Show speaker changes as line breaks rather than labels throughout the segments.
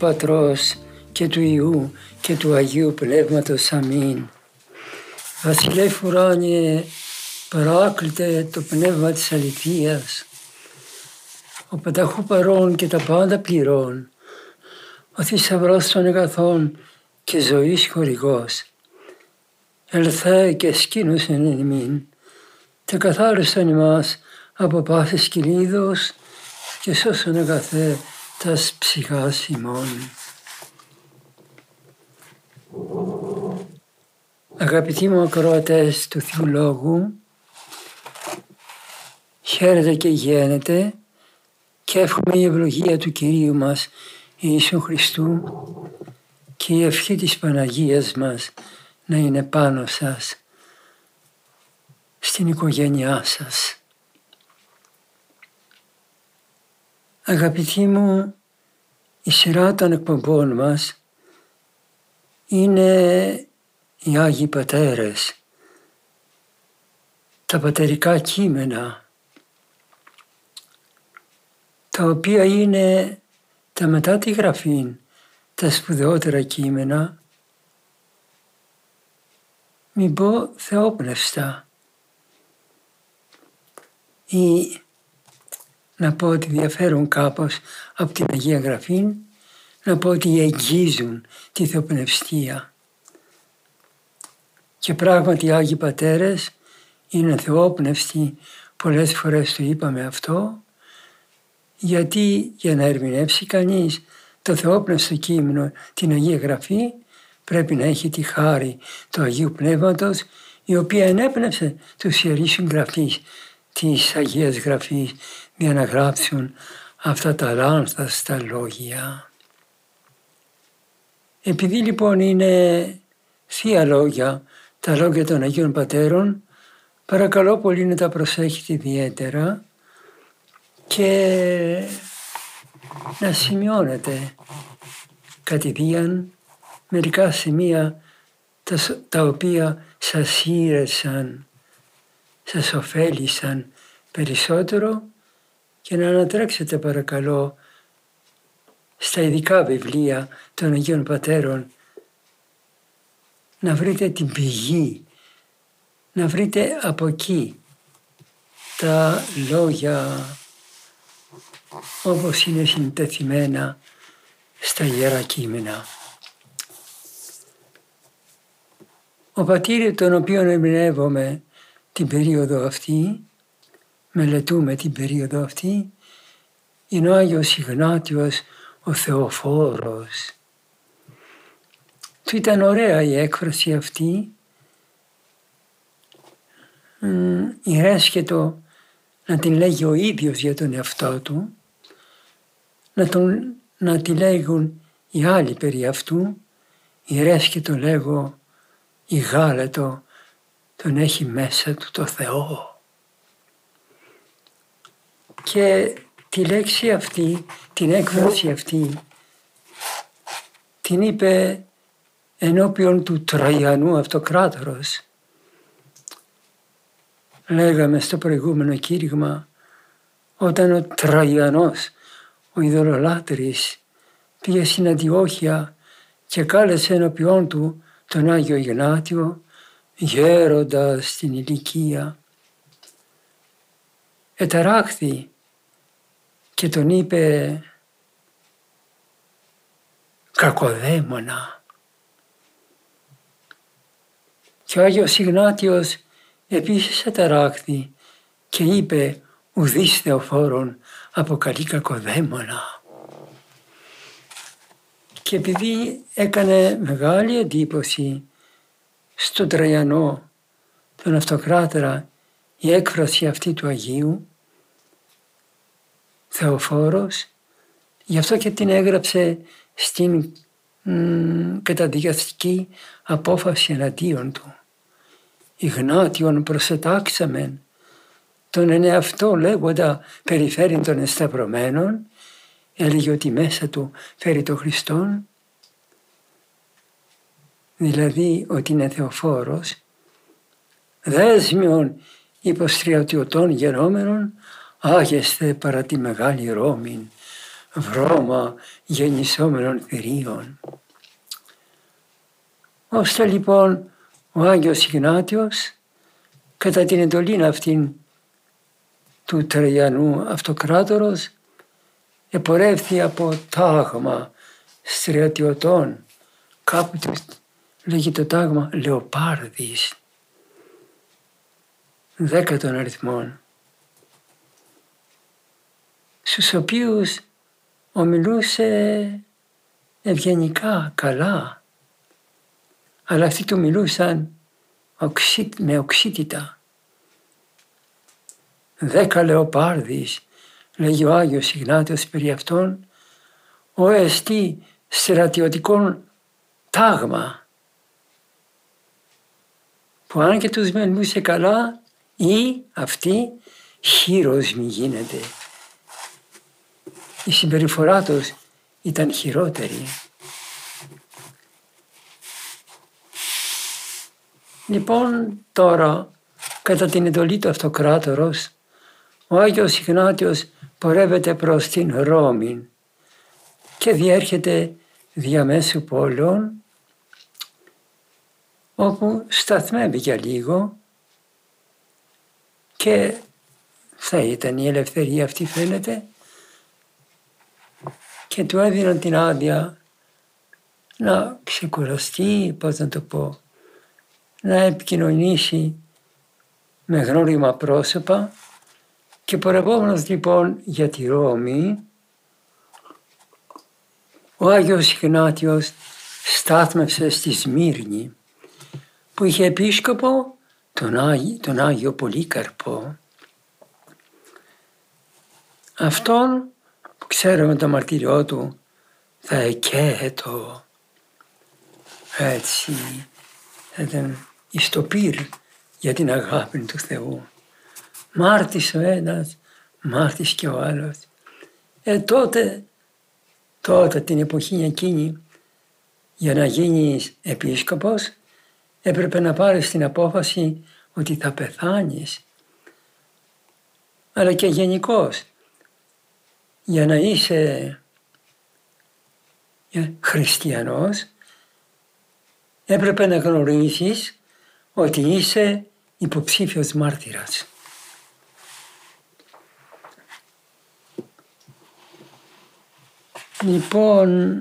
Πατρός και του Ιού και του Αγίου Πνεύματος. Αμήν. Βασιλεύ ουράνιε, παράκλητε το πνεύμα της αληθείας, ο πανταχού παρών και τα πάντα πληρών, ο θησαυρός των εγκαθών και ζωής χορηγός. Ελθέ και σκήνους εν ημίν, τε καθάριστον ημάς από πάσης κυλίδος και σώσον αγαθέ τας ψυχάς ημών. Αγαπητοί μου ακροατές του Θεού Λόγου, χαίρετε και γένετε και εύχομαι η ευλογία του Κυρίου μας Ιησού Χριστού και η ευχή της Παναγίας μας να είναι πάνω σας, στην οικογένειά σας. Αγαπητοί μου, η σειρά των εκπομπών μας είναι οι Άγιοι Πατέρες, τα πατερικά κείμενα, τα οποία είναι τα μετά τη γραφή, τα σπουδαιότερα κείμενα, μην πω θεόπνευστα. Ή να πω ότι διαφέρουν κάπως από την Αγία Γραφή, να πω ότι εγγίζουν τη θεοπνευστία. Και πράγματι οι Άγιοι Πατέρες είναι θεόπνευστοι, πολλές φορές το είπαμε αυτό, γιατί για να ερμηνεύσει κανείς το θεόπνευστο κείμενο, την Αγία Γραφή, πρέπει να έχει τη χάρη του Αγίου Πνεύματος, η οποία ενέπνευσε τους ιερείς συγγραφείς της Αγίας Γραφής για να γράψουν αυτά τα λάνθαστα λόγια. Επειδή λοιπόν είναι θεία λόγια, τα λόγια των Αγίων Πατέρων, παρακαλώ πολύ να τα προσέχετε ιδιαίτερα και να σημειώνετε κατηδίαν μερικά σημεία τα, τα οποία σας ήρεσαν, σας ωφέλησαν περισσότερο και να ανατρέξετε παρακαλώ στα ειδικά βιβλία των Αγίων Πατέρων να βρείτε την πηγή, να βρείτε από εκεί τα λόγια όπως είναι συντεθειμένα στα Ιερά Κείμενα. Ο πατήρ τον οποίο ερμηνεύομαι την περίοδο αυτή μελετούμε την περίοδο αυτή είναι ο Άγιος Ιγνάτιος ο Θεοφόρος. Του ήταν ωραία η έκφραση αυτή, ηρέσχετο να την λέγει ο ίδιος για τον εαυτό του, να, τον, να τη λέγουν οι άλλοι περί αυτού, ηρέσχετο λέγω η γάλετο τον έχει μέσα του το Θεό. Και τη λέξη αυτή, την έκφραση αυτή, την είπε ενώπιον του Τραγιανού Αυτοκράτορος. Λέγαμε στο προηγούμενο κήρυγμα, όταν ο Τραγιανός, ο ειδωλολάτρης, πήγε στην Αντιόχεια και κάλεσε ενώπιον του τον Άγιο Ιγνάτιο, γέροντας στην ηλικία. Εταράχθη και τον είπε κακοδαίμονα. Και ο Άγιος Ιγνάτιος επίσης εταράχθη και είπε ουδείς θεοφόρον αποκαλεί κακοδαίμονα. Και επειδή έκανε μεγάλη εντύπωση στον Τραγιανό, τον Αυτοκράτορα η έκφραση αυτή του Αγίου Θεοφόρος, γι' αυτό και την έγραψε στην μ, καταδικαστική απόφαση εναντίον του. Ιγνάτιον προσετάξαμεν, τον ενεαυτό λέγοντα περιφέρει των εσταυρωμένων, έλεγε ότι μέσα του φέρει το Χριστόν, δηλαδή ότι είναι Θεοφόρος, δέσμιον υποστριατιωτών γενόμενων, άγεστε παρά τη μεγάλη Ρώμη, βρώμα γεννησόμενων θηρίων. Ώστε λοιπόν ο Άγιος Ιγνάτιος κατά την εντολή αυτήν του Τραγιανού Αυτοκράτορος επορεύθη από τάγμα στρατιωτών κάπου του λέγει το τάγμα Λεοπάρδης δέκατων αριθμών στους οποίους ομιλούσε ευγενικά, καλά αλλά αυτοί του μιλούσαν με οξύτητα. Δέκα λεοπάρδης, λέγει ο Άγιος Ιγνάτιος περί αυτών, ο εστί στρατιωτικών τάγμα, που αν και τους μιλούσε καλά ή αυτοί χείροσμοι γίνεται. Η συμπεριφορά τους ήταν χειρότερη. Λοιπόν τώρα κατά την εντολή του αυτοκράτορος ο Άγιος Ιγνάτιος πορεύεται προς την Ρώμη και διέρχεται διαμέσου πόλεων όπου σταθμεύει για λίγο και θα ήταν η ελευθερία αυτή φαίνεται και του έδιναν την άδεια να ξεκουραστεί, πώς να το πω, να επικοινωνήσει με γνώριμα πρόσωπα και πορευόμενος λοιπόν για τη Ρώμη, ο Άγιος Ιγνάτιος στάθμευσε στη Σμύρνη που είχε επίσκοπο τον Άγιο, τον Άγιο Πολύκαρπο. Αυτόν που ξέρουμε το μαρτύριό του θα εκέτο έτσι θα ήταν ιστοπύρ για την αγάπη του Θεού. Μάρτης ο ένας, μάρτης και ο άλλος. Ε τότε, τότε την εποχή εκείνη, για να γίνεις επίσκοπος, έπρεπε να πάρεις την απόφαση ότι θα πεθάνεις. Αλλά και γενικώς για να είσαι χριστιανός, έπρεπε να γνωρίσεις ότι είσαι υποψήφιος μάρτυρας. Λοιπόν,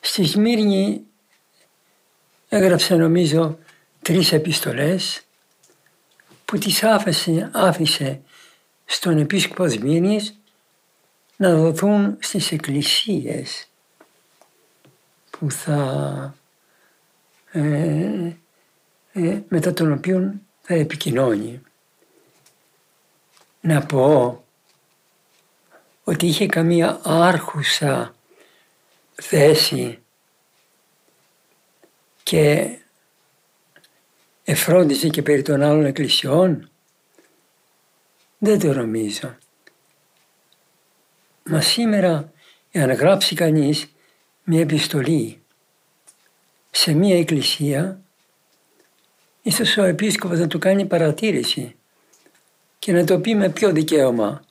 στη Σμύρνη έγραψε νομίζω τρεις επιστολές που τις άφησε, άφησε στον επίσκοπο Σμύρνης να δοθούν στις εκκλησίες που θα ε, ε, μετά τον οποίο θα επικοινώνει. Να πω ότι είχε καμία άρχουσα θέση και εφρόντιζε και περί των άλλων εκκλησιών. Δεν το νομίζω. Μα σήμερα, εάν γράψει κανείς μια επιστολή σε μία εκκλησία, ίσως ο επίσκοπος να του κάνει παρατήρηση και να το πει με ποιο δικαίωμα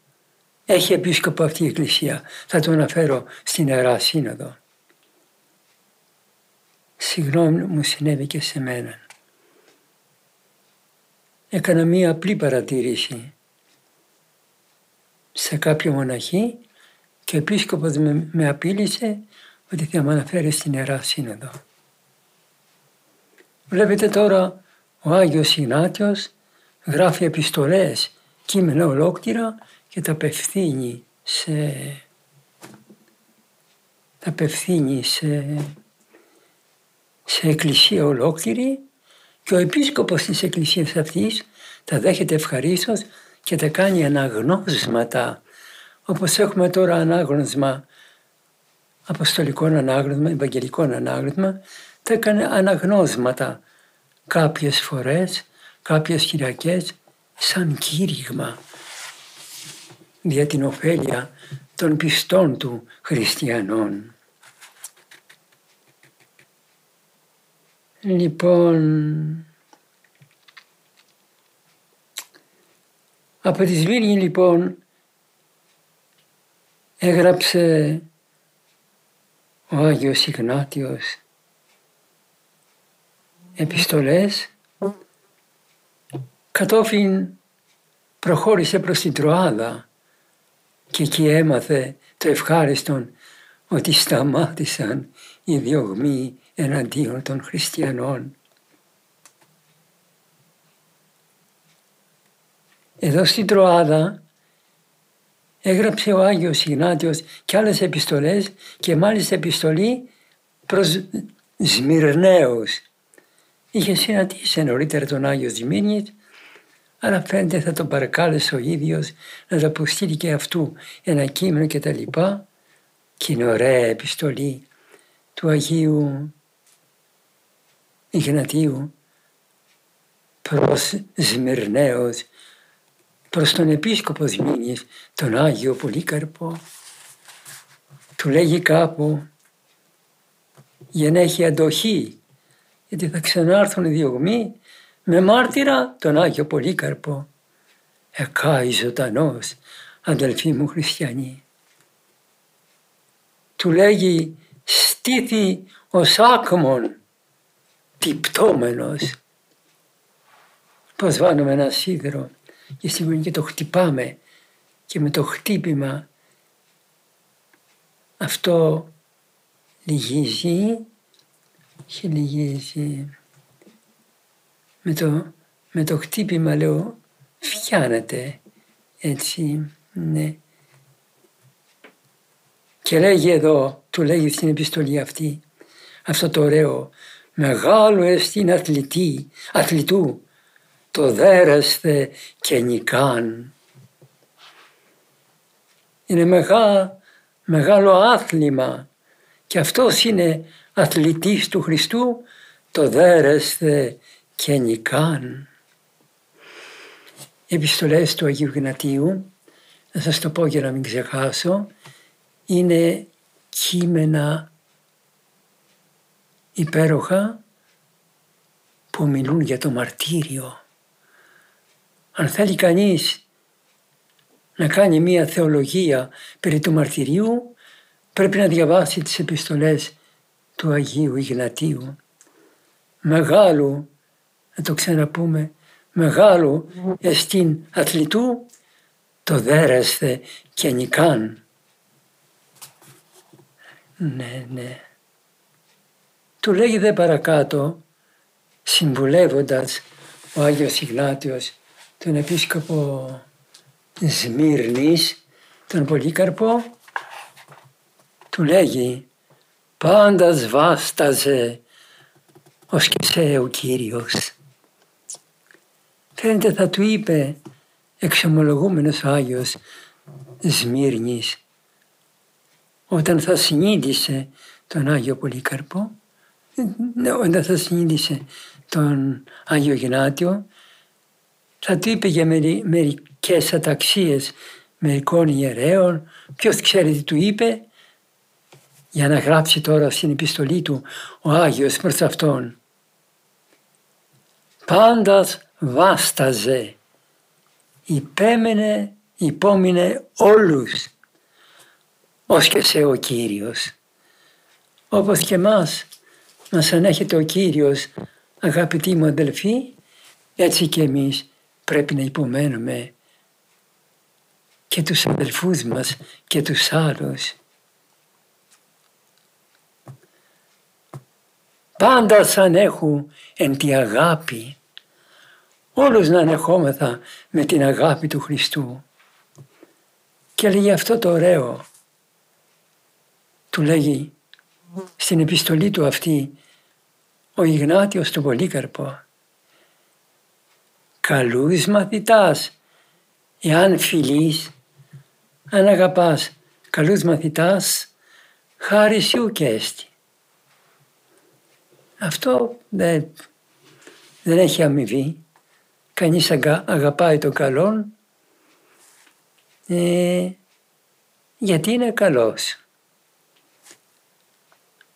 έχει επίσκοπο αυτή η εκκλησία. Θα το αναφέρω στην Ιερά Σύνοδο. Συγγνώμη μου συνέβη και σε μένα. Έκανα μία απλή παρατήρηση σε κάποιο μοναχή και ο επίσκοπος με, με απείλησε ότι θα με αναφέρει στην Ιερά Σύνοδο. Βλέπετε τώρα ο Άγιος Ιγνάτιος γράφει επιστολές, κείμενα ολόκληρα και τα απευθύνει σε, τα απευθύνει σε, σε εκκλησία ολόκληρη Και ο επίσκοπος της εκκλησίας αυτής τα δέχεται ευχαρίστως και τα κάνει αναγνώσματα. Όπως έχουμε τώρα ανάγνωσμα, αποστολικό ανάγνωσμα, ευαγγελικό ανάγνωσμα, τα έκανε αναγνώσματα κάποιες φορές, κάποιες Κυριακές, σαν κήρυγμα για την ωφέλεια των πιστών του χριστιανών. Λοιπόν, από τη Σμύρνη λοιπόν έγραψε ο Άγιος Ιγνάτιος επιστολές κατόπιν προχώρησε προς την Τροάδα και εκεί έμαθε το ευχάριστον ότι σταμάτησαν οι διωγμοί εναντίον των χριστιανών. Εδώ στην Τροάδα έγραψε ο Άγιος Ιγνάτιος και άλλες επιστολές και μάλιστα επιστολή προς Σμυρναίους. Είχε συναντήσει νωρίτερα τον Άγιο Σμύρνης αλλά φαίνεται θα τον παρακάλεσε ο ίδιος να το αποστείλει και αυτού ένα κείμενο και τα λοιπά και είναι ωραία επιστολή του Αγίου Ιγνατίου προς Σμυρναίος, προς τον Επίσκοπο Σμήνης, τον Άγιο Πολύκαρπο. Του λέγει κάπου για να έχει αντοχή, γιατί θα ξανάρθουν οι διωγμοί με μάρτυρα τον Άγιο Πολύκαρπο. Εκάει ζωντανός, αδελφοί μου χριστιανοί. Του λέγει στήθη ως άκμον τυπτόμενος. Πώς βάλουμε ένα σίδερο και στιγμή και το χτυπάμε και με το χτύπημα αυτό λυγίζει και λυγίζει. Με το, με το χτύπημα λέω φτιάνεται έτσι, ναι. Και λέγει εδώ, του λέγει στην επιστολή αυτή, αυτό το ωραίο, μεγάλο εστίν αθλητή, αθλητού, το δέρεσθε και νικάν. Είναι μεγάλο, μεγάλο άθλημα και αυτός είναι αθλητής του Χριστού, το δέρεσθε και νικάν. Οι επιστολές του Αγίου Γνατίου, να σας το πω για να μην ξεχάσω, είναι κείμενα υπέροχα που μιλούν για το μαρτύριο. Αν θέλει κανείς να κάνει μία θεολογία περί του μαρτυρίου, πρέπει να διαβάσει τις επιστολές του Αγίου Ιγνατίου. Μεγάλου, να το ξαναπούμε, μεγάλου εστίν αθλητού το δέρεσθε και νικάν. Ναι, ναι. Του λέγει δε παρακάτω, συμβουλεύοντας ο Άγιος Ιγνάτιος τον επίσκοπο Σμύρνης, τον Πολύκαρπο, του λέγει πάντα σβάσταζε ως και σε ο Κύριος. Φαίνεται θα του είπε εξομολογούμενος ο Άγιος Σμύρνης όταν θα συνείδησε τον Άγιο Πολύκαρπο ναι, όταν θα συνείδησε τον Άγιο Γεννάτιο, θα του είπε για μερικές αταξίες μερικών ιερέων, ποιος ξέρει τι του είπε, για να γράψει τώρα στην επιστολή του ο Άγιος προς Αυτόν. Πάντας βάσταζε, υπέμενε, υπόμεινε όλους, ως και σε ο Κύριος. Όπως και εμάς μας ανέχεται ο Κύριος αγαπητοί μου αδελφοί, έτσι και εμείς πρέπει να υπομένουμε και τους αδελφούς μας και τους άλλους. Πάντα σαν έχουν εν τη αγάπη. Όλους να ανεχόμεθα με την αγάπη του Χριστού. Και λέγει αυτό το ωραίο. Του λέγει στην επιστολή του αυτή ο Ιγνάτιος του Πολύκαρπο καλούς μαθητάς. Εάν φιλείς, αν αγαπάς καλούς μαθητάς, χάρη σου και έστι. Αυτό δεν, δεν έχει αμοιβή. Κανείς αγαπάει το καλό ε, γιατί είναι καλός;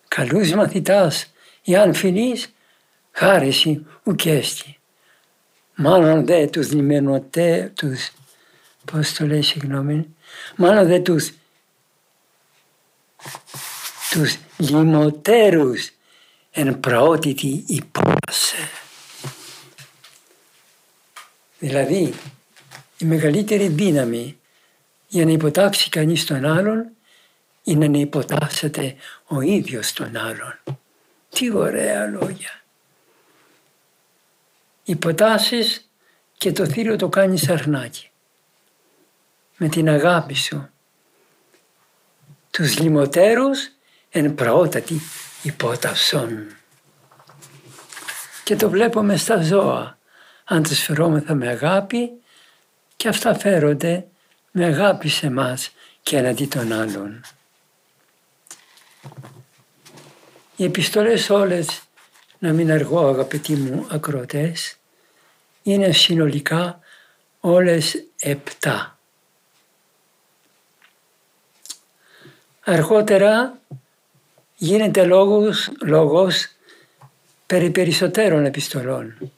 Καλούς μαθητάς, εάν φιλείς, χάρηση ουκέστη. Μάλλον δε τους λιμενοτέ, τους, πώς το λέει συγγνώμη, μάλλον δε τους, τους λιμωτέρους εν πραότητη υπόσε. Δηλαδή, η μεγαλύτερη δύναμη για να υποτάξει κανείς τον άλλον είναι να υποτάσσεται ο ίδιος τον άλλον. Τι ωραία λόγια. Υποτάσσεις και το θύριο το κάνεις αρνάκι. Με την αγάπη σου. Τους λιμωτέρους εν πραότατη υπόταυσον. Και το βλέπουμε στα ζώα. Αν τους φερόμεθα με αγάπη και αυτά φέρονται με αγάπη σε μας και εναντί των άλλων. Οι επιστολές όλες, να μην αργώ αγαπητοί μου ακροτές, είναι συνολικά όλες επτά. Αργότερα γίνεται λόγος, λόγος περί περισσότερων επιστολών.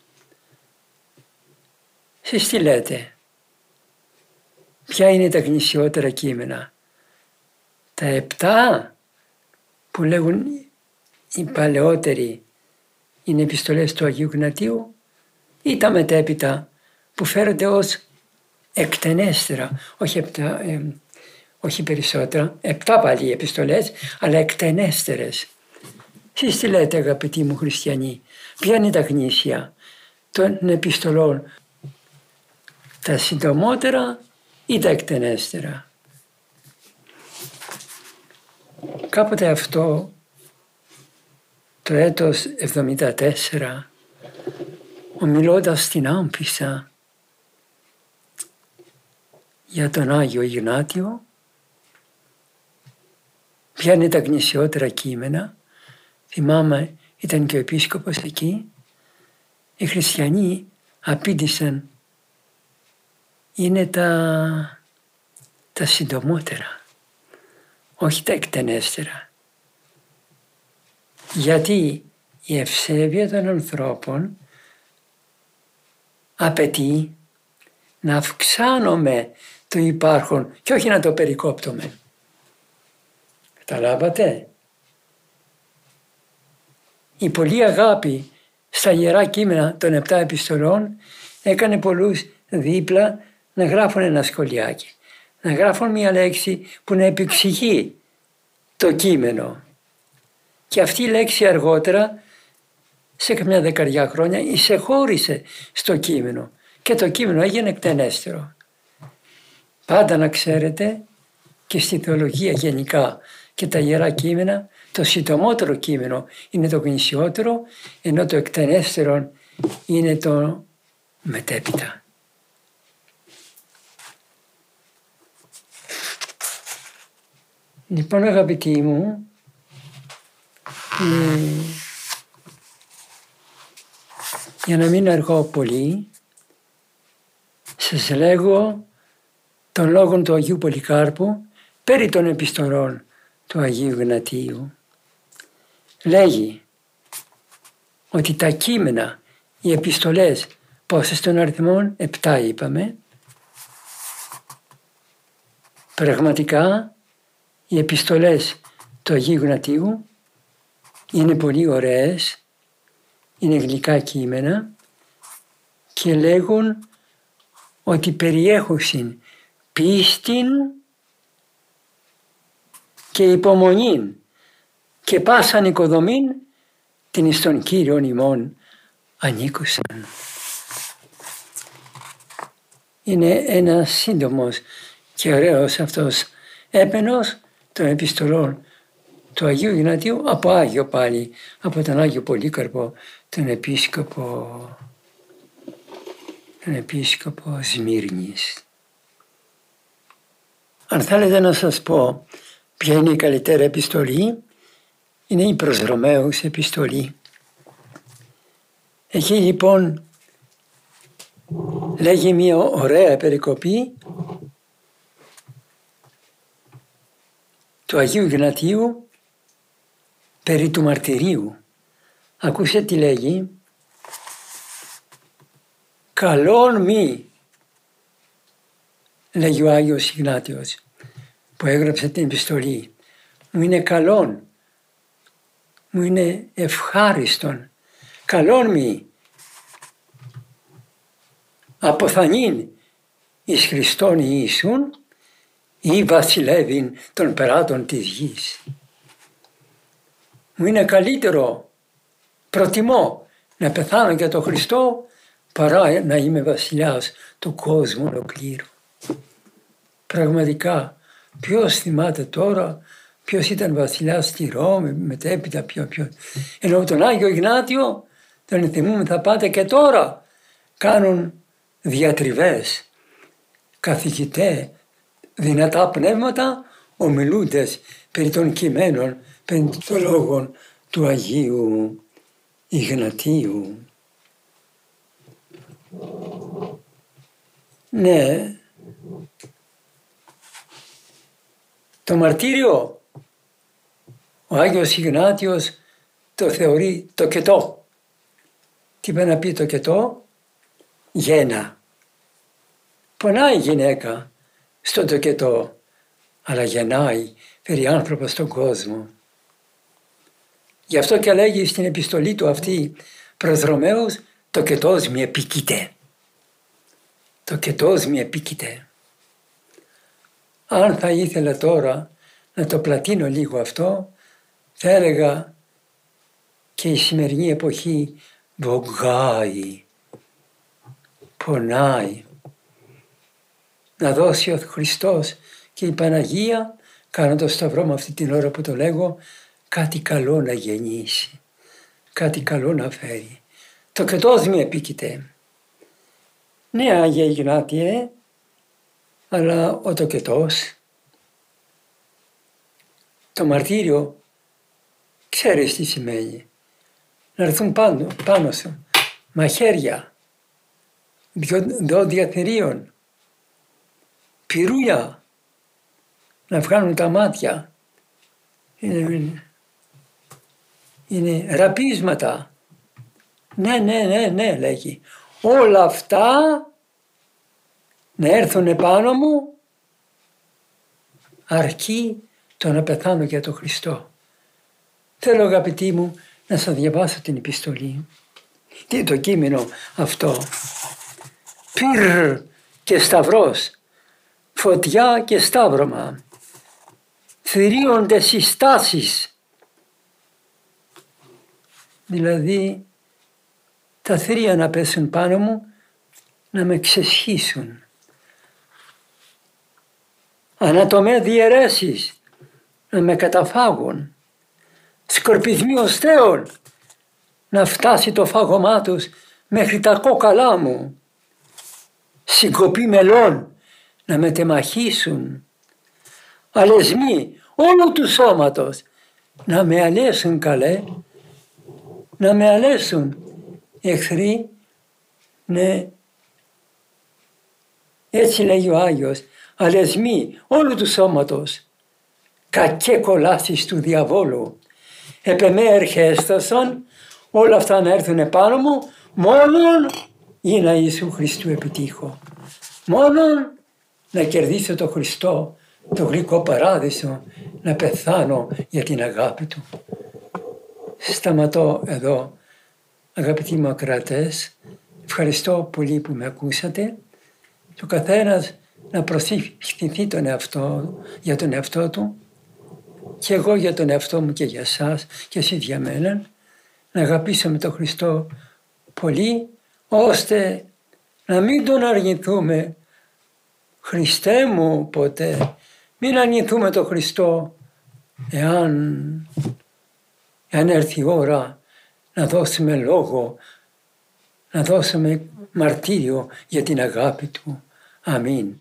Εσείς τι λέτε, ποια είναι τα γνησιότερα κείμενα; Τα επτά που λέγουν οι παλαιότεροι είναι επιστολές του Αγίου Γνατίου; Ή τα μετέπειτα που φέρονται ως εκτενέστερα, όχι, επτά, ε, όχι περισσότερα, επτά πάλι οι επιστολές, αλλά εκτενέστερες. Εσείς τι λέτε αγαπητοί μου χριστιανοί, ποια είναι τα γνήσια των επιστολών, τα συντομότερα ή τα εκτενέστερα; Κάποτε αυτό το έτος 74 ομιλώντας στην Άμπισσα για τον Άγιο Ιγνάτιο ποια είναι τα γνησιότερα κείμενα θυμάμαι ήταν και ο επίσκοπος εκεί οι χριστιανοί απήντησαν είναι τα, τα συντομότερα, όχι τα εκτενέστερα. Γιατί η ευσέβεια των ανθρώπων απαιτεί να αυξάνουμε το υπάρχον και όχι να το περικόπτουμε. Καταλάβατε; Η πολλή αγάπη στα Ιερά Κείμενα των επτά επιστολών έκανε πολλούς δίπλα να γράφουν ένα σχολιάκι. Να γράφουν μια λέξη που να επεξηγεί το κείμενο. Και αυτή η λέξη αργότερα, σε καμιά δεκαριά χρόνια, εισεχώρησε στο κείμενο και το κείμενο έγινε εκτενέστερο. Πάντα να ξέρετε και στη θεολογία γενικά και τα Ιερά Κείμενα, το συντομότερο κείμενο είναι το γνησιότερο, ενώ το εκτενέστερο είναι το μετέπειτα. Λοιπόν αγαπητοί μου, ε, για να μην αργώ πολύ, σας λέγω των λόγων του Αγίου Πολυκάρπου περί των επιστολών του Αγίου Γνατίου. Λέγει ότι τα κείμενα, οι επιστολές, πόσες των αριθμών, επτά είπαμε, πραγματικά οι επιστολές του Αγίου Γνατίου είναι πολύ ωραίες, είναι γλυκά κείμενα και λέγουν ότι περιέχουν πίστην και υπομονήν και πάσαν οικοδομήν την εις τον Κύριον ημών ανήκουσαν. Είναι ένας σύντομος και ωραίος αυτός έπαινος των επιστολών του Αγίου Γνατίου από Άγιο πάλι, από τον Άγιο Πολύκαρπο, τον Επίσκοπο. τον επίσκοπο Σμύρνης. Αν θέλετε να σας πω ποια είναι η καλύτερη επιστολή, είναι η προς Ρωμαίους επιστολή. Εκεί λοιπόν λέγει μια ωραία περικοπή του Αγίου Γνατίου περί του μαρτυρίου. Ακούσε τι λέγει. Καλόν μη, λέγει ο Άγιος Ιγνάτιος που έγραψε την επιστολή. Μου είναι καλόν, μου είναι ευχάριστον, καλόν μη. Αποθανήν εις Χριστόν Ιησούν ή βασιλεύειν των περάτων της γης. Μου είναι καλύτερο, προτιμώ να πεθάνω για τον Χριστό παρά να είμαι βασιλιάς του κόσμου ολοκλήρου. Πραγματικά, ποιος θυμάται τώρα ποιος ήταν βασιλιάς στη Ρώμη, μετέπειτα ποιο, ποιο. Ενώ τον Άγιο Ιγνάτιο τον θυμούμε θα πάτε και τώρα κάνουν διατριβές, καθηγητέ, δυνατά πνεύματα, ομιλούντες περί των κειμένων, περί των λόγων του Αγίου Ιγνατίου. Ναι, το μαρτύριο ο Άγιος Ιγνάτιος το θεωρεί το κετό. Τι πάει να πει το κετό, γένα. Πονάει η γυναίκα στο τοκετό, αλλά γεννάει, φέρει άνθρωπο στον κόσμο. Γι' αυτό και λέγει στην επιστολή του αυτή προς Ρωμαίους, τος κετός μη επίκειται. Το κετός μη επίκειται. Αν θα ήθελα τώρα να το πλατείνω λίγο αυτό, θα έλεγα και η σημερινή εποχή βογκάει, πονάει, να δώσει ο Χριστός και η Παναγία κάνω το σταυρό με αυτή την ώρα που το λέγω κάτι καλό να γεννήσει, κάτι καλό να φέρει. Το κετός με επίκειται. Ναι Άγια Ιγνάτιε, αλλά ο το κετός, το μαρτύριο, ξέρεις τι σημαίνει. Να έρθουν πάνω, πάνω σου, μαχαίρια, δόντια θηρίων, πυρούλια να βγάλουν τα μάτια. Είναι, είναι ραπίσματα. Ναι, ναι, ναι, ναι, λέγει. Όλα αυτά να έρθουν επάνω μου αρκεί το να πεθάνω για τον Χριστό. Θέλω αγαπητοί μου να σας διαβάσω την επιστολή. Τι το κείμενο αυτό; Πυρ και σταυρός φωτιά και σταύρωμα. Θηρίονται συστάσεις. Δηλαδή τα θηρία να πέσουν πάνω μου να με ξεσχίσουν. Ανατομέ διαιρέσεις να με καταφάγουν. Σκορπισμοί οστέων να φτάσει το φάγωμά τους μέχρι τα κόκαλά μου. Συγκοπή μελών να με τεμαχίσουν, αλεσμοί όλου του σώματος, να με αλέσουν καλέ, να με αλέσουν εχθροί, ναι, έτσι λέγει ο Άγιος, αλεσμοί όλου του σώματος, κακέ κολάσεις του διαβόλου, επεμέ ερχέστασαν, όλα αυτά να έρθουν επάνω μου, μόνον ή να Ιησού Χριστού επιτύχω. Μόνον να κερδίσω το Χριστό, το γλυκό παράδεισο, να πεθάνω για την αγάπη Του. Σταματώ εδώ, αγαπητοί μου ακρατές. Ευχαριστώ πολύ που με ακούσατε. Το καθένας να προσευχηθεί τον εαυτό, για τον εαυτό του και εγώ για τον εαυτό μου και για σας και εσείς για μένα να αγαπήσουμε τον Χριστό πολύ ώστε να μην τον αρνηθούμε Χριστέ μου ποτέ, μην αρνηθούμε τον Χριστό εάν, εάν έρθει η ώρα να δώσουμε λόγο, να δώσουμε μαρτύριο για την αγάπη Του. Αμήν.